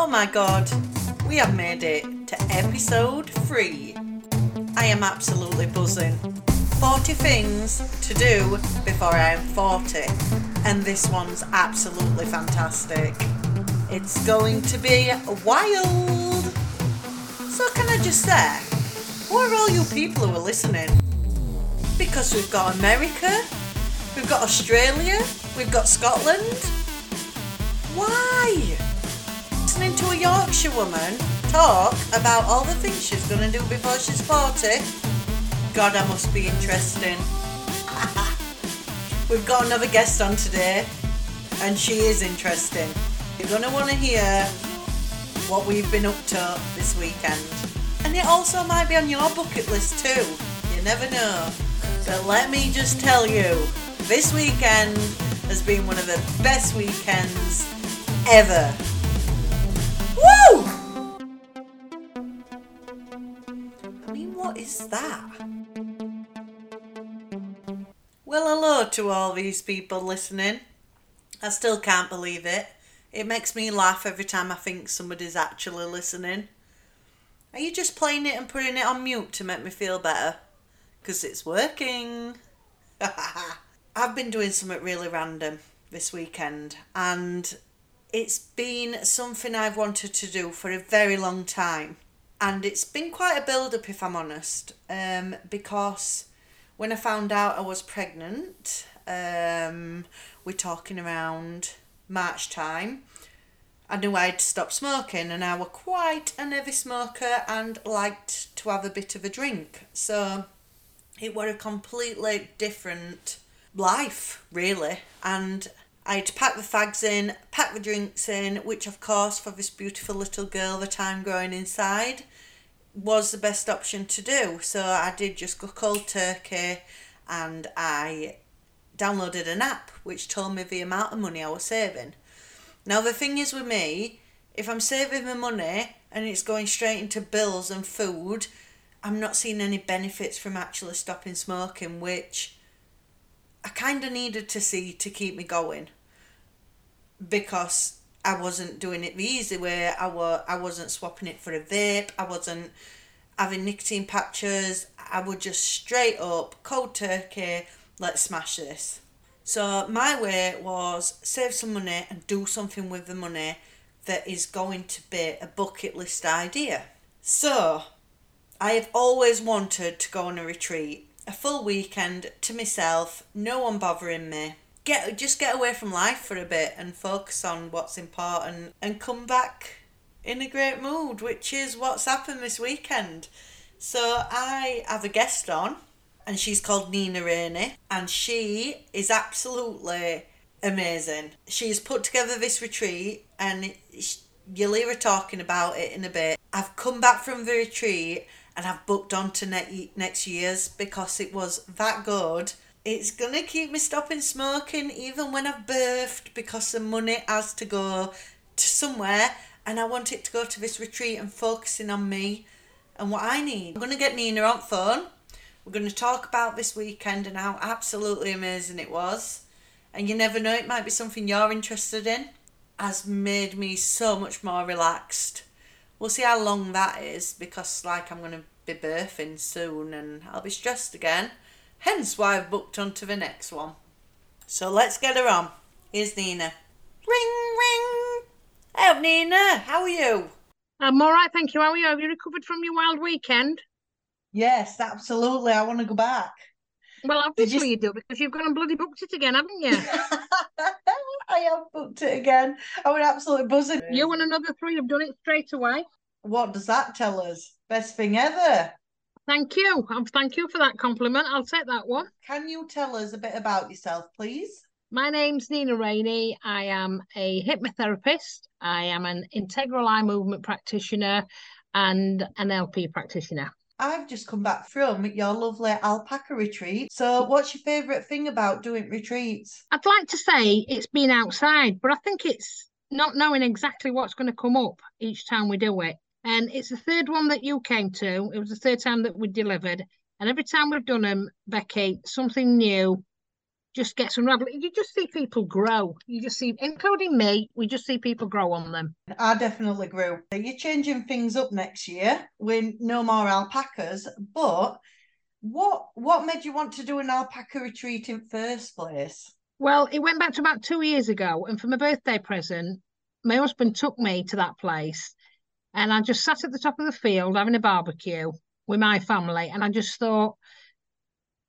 Oh my god, we have made it to episode 3. I am absolutely buzzing. 40 things to do before I am 40, and this one's absolutely fantastic. It's going to be wild. So, can I just say, who are all you people who are listening? Because we've got America, we've got Australia, we've got Scotland. Woman talk about all the things she's going to do before she's 40? God, I must be interesting. We've got another guest on today, and she is interesting. You're going to want to hear what we've been up to this weekend. And it also might be on your bucket list too. You never know. So let me just tell you this weekend has been one of the best weekends ever. Is that? Well, hello to all these people listening. I still can't believe it. It makes me laugh every time I think somebody's actually listening. Are you just playing it and putting it on mute to make me feel better? Because it's working. I've been doing something really random this weekend and it's been something I've wanted to do for a very long time. And it's been quite a build up, if I'm honest, um, because when I found out I was pregnant, um, we're talking around March time, I knew I'd stop smoking and I was quite a heavy smoker and liked to have a bit of a drink. So it were a completely different life, really. And I had to pack the fags in, pack the drinks in, which of course for this beautiful little girl that I'm growing inside was the best option to do. So I did just go cold turkey and I downloaded an app which told me the amount of money I was saving. Now the thing is with me, if I'm saving my money and it's going straight into bills and food, I'm not seeing any benefits from actually stopping smoking, which I kind of needed to see to keep me going because I wasn't doing it the easy way. I were I wasn't swapping it for a vape. I wasn't having nicotine patches. I would just straight up cold turkey. Let's smash this. So my way was save some money and do something with the money that is going to be a bucket list idea. So I have always wanted to go on a retreat, a full weekend to myself, no one bothering me get just get away from life for a bit and focus on what's important and come back in a great mood, which is what's happened this weekend. So I have a guest on and she's called Neena Rainey and she is absolutely amazing. She's put together this retreat and you'll hear her talking about it in a bit. I've come back from the retreat and I've booked on to ne- next year's because it was that good it's gonna keep me stopping smoking even when I've birthed because the money has to go to somewhere and I want it to go to this retreat and focusing on me and what I need. I'm gonna get Neena on phone. We're gonna talk about this weekend and how absolutely amazing it was. And you never know, it might be something you're interested in. Has made me so much more relaxed. We'll see how long that is because like I'm gonna be birthing soon and I'll be stressed again. Hence why I've booked on to the next one. So let's get her on. Here's Neena. Ring, ring. Help, Neena. How are you? I'm all right, thank you. How are you? Have you recovered from your wild weekend? Yes, absolutely. I want to go back. Well, obviously you... you do because you've gone and bloody booked it again, haven't you? I have booked it again. I was absolutely buzzing. You and another three have done it straight away. What does that tell us? Best thing ever. Thank you. Um, thank you for that compliment. I'll take that one. Can you tell us a bit about yourself, please? My name's Neena Rainey. I am a hypnotherapist. I am an integral eye movement practitioner and an NLP practitioner. I've just come back from your lovely alpaca retreat. So, what's your favourite thing about doing retreats? I'd like to say it's being outside, but I think it's not knowing exactly what's going to come up each time we do it. And it's the third one that you came to. It was the third time that we delivered. And every time we've done them, Becky, something new just gets unraveled. You just see people grow. You just see, including me, we just see people grow on them. I definitely grew. You're changing things up next year with no more alpacas, but what what made you want to do an alpaca retreat in first place? Well, it went back to about two years ago, and for my birthday present, my husband took me to that place, and I just sat at the top of the field having a barbecue with my family, and I just thought,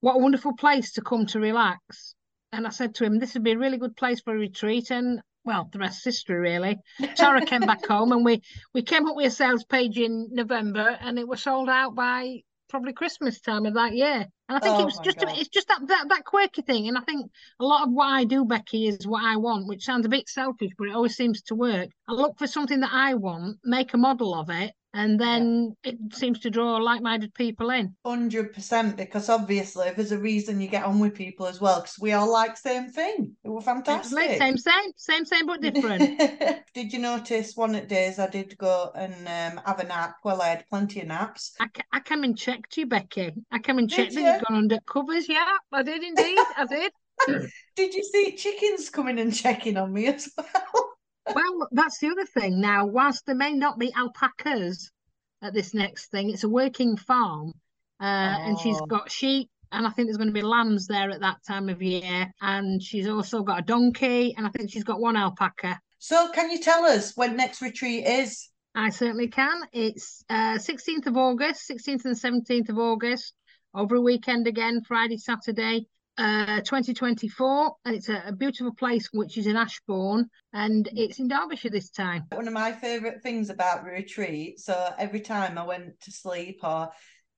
what a wonderful place to come to relax. And I said to him, this would be a really good place for a retreat. And well, the rest is history, really. Tara came back home and we we came up with a sales page in November and it was sold out by probably Christmas time of that year. And I think Oh it was just God. it's just that, that that quirky thing. And I think a lot of what I do, Becky, is what I want, which sounds a bit selfish, but it always seems to work. I look for something that I want, make a model of it, and then it seems to draw like-minded people in. Hundred percent, because obviously there's a reason you get on with people as well, because we all like same thing. It were fantastic. Like, Same, same, same, same, but different. did you notice one of the days I did go and um, have a nap? Well, I had plenty of naps. I, I came and checked you, Becky. I came and Did checked that you? you'd gone under covers. Yeah, I did indeed. I did. Did you see chickens coming and checking on me as well? Well, that's the other thing. Now, whilst there may not be alpacas at this next thing, it's a working farm, uh, and she's got sheep, and I think there's going to be lambs there at that time of year, and she's also got a donkey, and I think she's got one alpaca. So, can you tell us when next retreat is? I certainly can. It's uh, 16th of August, 16th and 17th of August, over a weekend again, Friday, Saturday, uh, 2024. And it's a, a beautiful place, which is in Ashbourne, and it's in Derbyshire this time. One of my favourite things about retreat. So every time I went to sleep, or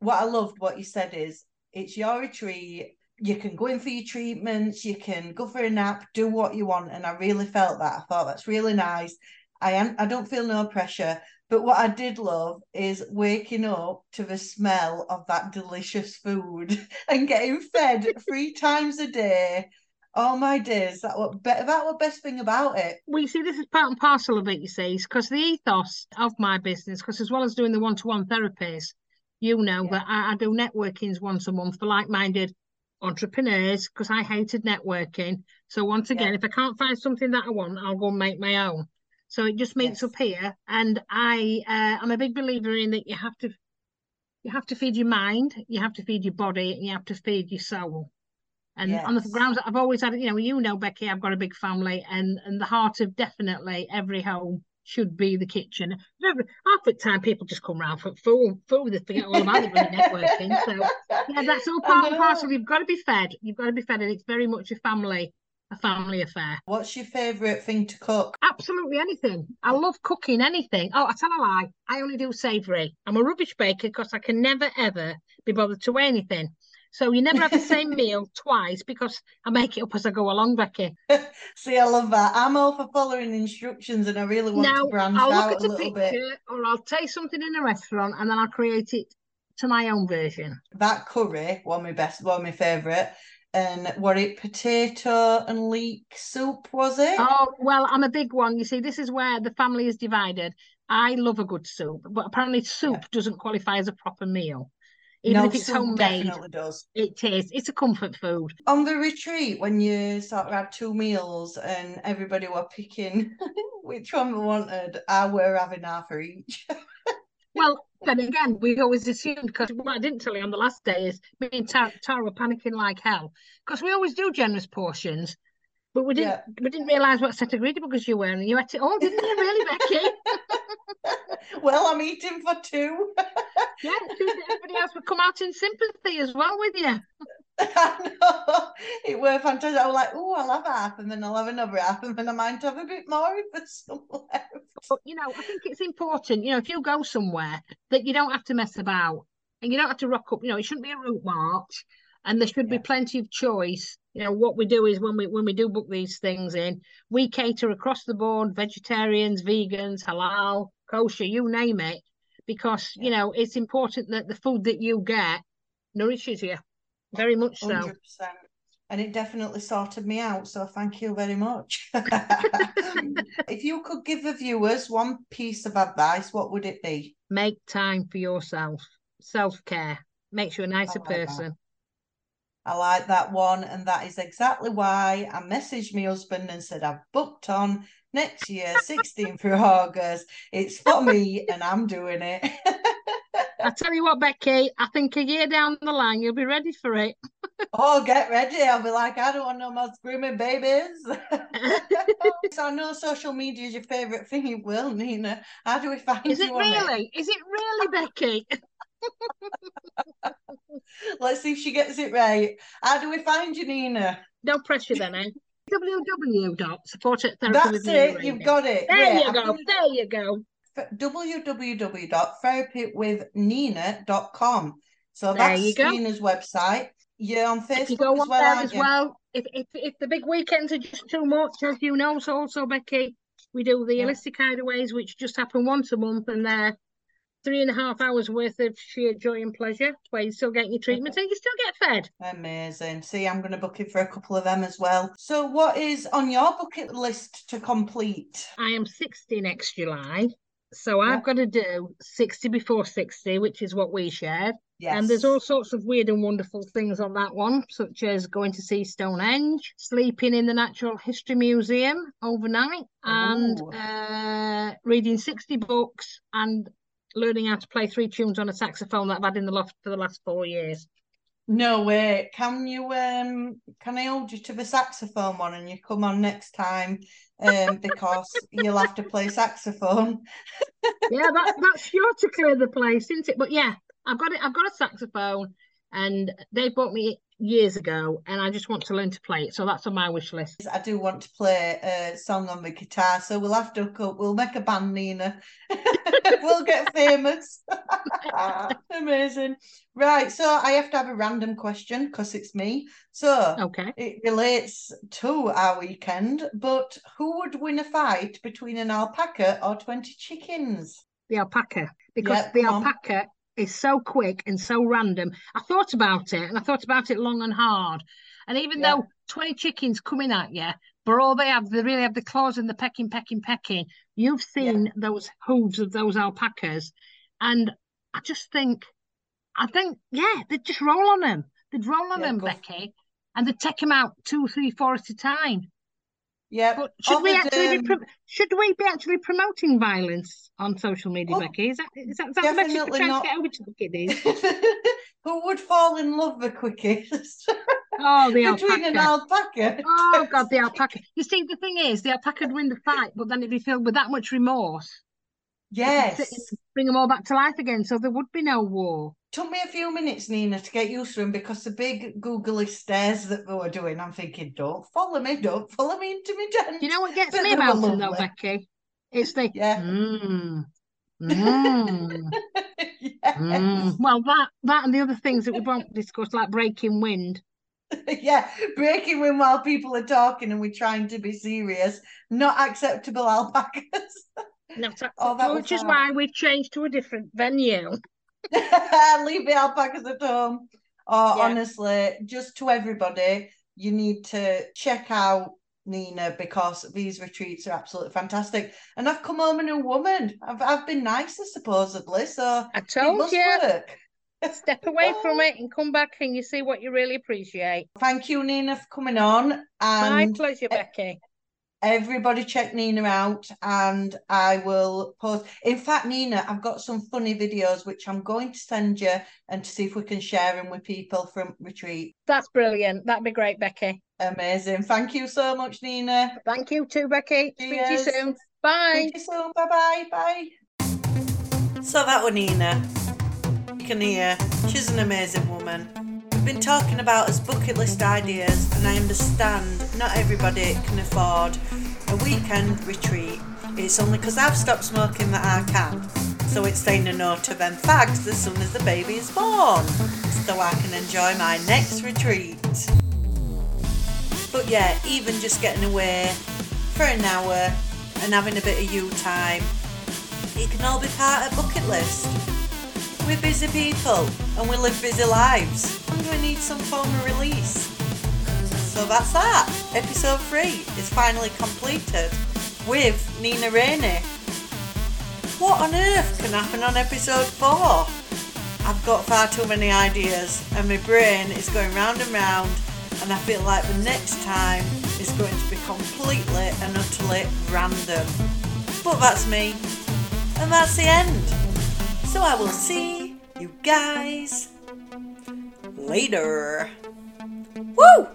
what I loved, what you said is, it's your retreat. You can go in for your treatments. You can go for a nap. Do what you want. And I really felt that. I thought that's really nice. I am. I don't feel no pressure. But what I did love is waking up to the smell of that delicious food and getting fed three times a day. Oh my days! That what be- that what best thing about it. Well, you see, this is part and parcel of it, you see, because the ethos of my business, because as well as doing the one to one therapies, you know Yeah. that I, I do networkings once a month for like minded entrepreneurs because I hated networking. So, once again, Yeah. if I can't find something that I want, I'll go and make my own. So, it just makes Yes. up here. And I, uh, I'm a big believer in that you have to. You have to feed your mind, you have to feed your body, and you have to feed your soul. And on the grounds that I've always had, you know, you know, Becky, I've got a big family, and and the heart of definitely every home should be the kitchen. Every, half the time, people just come round for food, food, they forget all about it when networking. So yeah, that's all part and parcel. You've got to be fed. You've got to be fed, and it's very much a family, a family affair. What's your favourite thing to cook? Absolutely anything. I love cooking anything. Oh, I tell a lie. I only do savoury. I'm a rubbish baker because I can never ever be bothered to weigh anything. So you never have the same meal twice because I make it up as I go along, Becky. See, I love that. I'm all for following instructions, and I really want Now to branch I'll out look a at a little picture bit. or I'll taste something in a restaurant and then I'll create it to my own version. That curry, one of my best, one of my favourite, and were it potato and leek soup was it? Oh, well, I'm a big one. You see, this is where the family is divided. I love a good soup, but apparently soup doesn't qualify as a proper meal. Even no, if it's homemade, definitely does. it is. It's a comfort food. On the retreat, when you sort of had two meals and everybody were picking which one they wanted, I were having half for each. Well, then again, we always assumed because what I didn't tell you on the last day is me and Tara, Tara were panicking like hell because we always do generous portions, but we didn't Yeah. we didn't realise what set of greedy because you were and you ate it all, didn't you? Really, Becky? well, I'm eating for two. Yeah, everybody else would come out in sympathy as well with you. I know. It were fantastic. I was like, oh, I'll have half and then I'll have another half and then I might have a bit more if there's some left. But you know, I think it's important, you know, if you go somewhere that you don't have to mess about and you don't have to rock up, you know, it shouldn't be a route march and there should Yeah. be plenty of choice. You know, what we do is when we when we do book these things in, we cater across the board, vegetarians, vegans, halal, kosher, you name it, because you know, it's important that the food that you get nourishes you. Very much so. 100%. And it definitely sorted me out. So thank you very much. if you could give the viewers one piece of advice, what would it be? Make time for yourself. Self-care. Makes you a nicer like that. person. I like that one. And that is exactly why I messaged my husband and said, I've booked on next year, 16th of August. It's for me and I'm doing it. I tell you what, Becky, I think a year down the line, you'll be ready for it. Oh, get ready. I'll be like, I don't want no more screaming babies. so I know social media is your favourite thing. It will, Neena. How do we find is it really? It? Is it really, Becky? Let's see if she gets it right. How do we find you, Neena? No pressure then, eh? www.supported That's it. You've got it. There Wait, you go. There you go www.therapywithnina.com. So that's Neena's website. You're on Facebook if you go as well, there as well. If, if if the big weekends are just too much, as you know, so also Becky, we do the yeah. holistic hideaways, which just happen once a month, and they're three and a half hours worth of sheer joy and pleasure, where you're still get your treatment and you still get fed. Amazing. See, I'm going to book it for a couple of them as well. So, what is on your bucket list to complete? I am 60 next July. So I've got to do 60 before 60, which is what we shared. Yes. And there's all sorts of weird and wonderful things on that one, such as going to see Stonehenge, sleeping in the Natural History Museum overnight, and uh, reading 60 books and learning how to play three tunes on a saxophone that I've had in the loft for the last four years. No way. Can you um can I hold you to the saxophone one and you come on next time um because you'll have to play saxophone. yeah, that, that's sure to clear the place, isn't it? But yeah, I've got it, I've got a saxophone and they bought me years ago and I just want to learn to play it. So that's on my wish list. I do want to play a song on the guitar. So we'll have to up, we'll make a band, Neena. we'll get famous. Amazing. Right. So I have to have a random question because it's me. So okay. it relates to our weekend, but who would win a fight between an alpaca or 20 chickens? The alpaca. Because yep, the alpaca on is so quick and so random. I thought about it and I thought about it long and hard. And even yeah. though 20 chickens coming at you, but all they have, they really have the claws and the pecking, pecking, pecking. You've seen yeah. those hooves of those alpacas. And I just think, I think, yeah, they'd just roll on them. They'd roll on yeah, them, Becky, and they'd take them out two, three, four at a time. Yeah. But should we actually be pro- should we be actually promoting violence on social media, oh, Becky? Is that is that, is that the message we're trying not. to get over to the kiddies? Who would fall in love the quickest? Oh, the Between alpaca. an alpaca. Oh God, the alpaca. You see, the thing is, the alpaca would win the fight, but then it'd be filled with that much remorse. Yes. Bring them all back to life again, so there would be no war took me a few minutes, Neena, to get used to him because the big googly stares that they were doing, I'm thinking, don't follow me, don't follow me into me den. You know what gets but me about them though, Becky? It's the yeah. Mm, mm, yes. mm. Well, that that and the other things that we won't discuss, like breaking wind. yeah, breaking wind while people are talking and we're trying to be serious. Not acceptable alpacas. Not acceptable, oh, which is why we've changed to a different venue. Leave the alpacas at home. Or oh, yeah. honestly, just to everybody, you need to check out Neena because these retreats are absolutely fantastic. And I've come home a new woman. I've I've been nicer supposedly, so I told you. Work. Step away from it and come back and you see what you really appreciate. Thank you, Neena, for coming on. And My pleasure, Becky everybody check Neena out and I will post. In fact, Neena, I've got some funny videos which I'm going to send you and to see if we can share them with people from retreat. That's brilliant. That'd be great, Becky. Amazing. Thank you so much, Neena. Thank you too, Becky. Cheers. Speak to you soon. Bye. Speak to you soon. Bye-bye. Bye. So that was Neena. You can hear she's an amazing woman. Been talking about as bucket list ideas, and I understand not everybody can afford a weekend retreat. It's only because I've stopped smoking that I can. So it's saying no to them fags as soon as the baby is born, so I can enjoy my next retreat. But yeah, even just getting away for an hour and having a bit of you time, it can all be part of bucket list. We're busy people and we live busy lives and we need some form of release. So that's that. Episode 3 is finally completed with Neena Rainey. What on earth can happen on episode 4? I've got far too many ideas and my brain is going round and round and I feel like the next time is going to be completely and utterly random. But that's me. And that's the end. So I will see you guys later. Woo!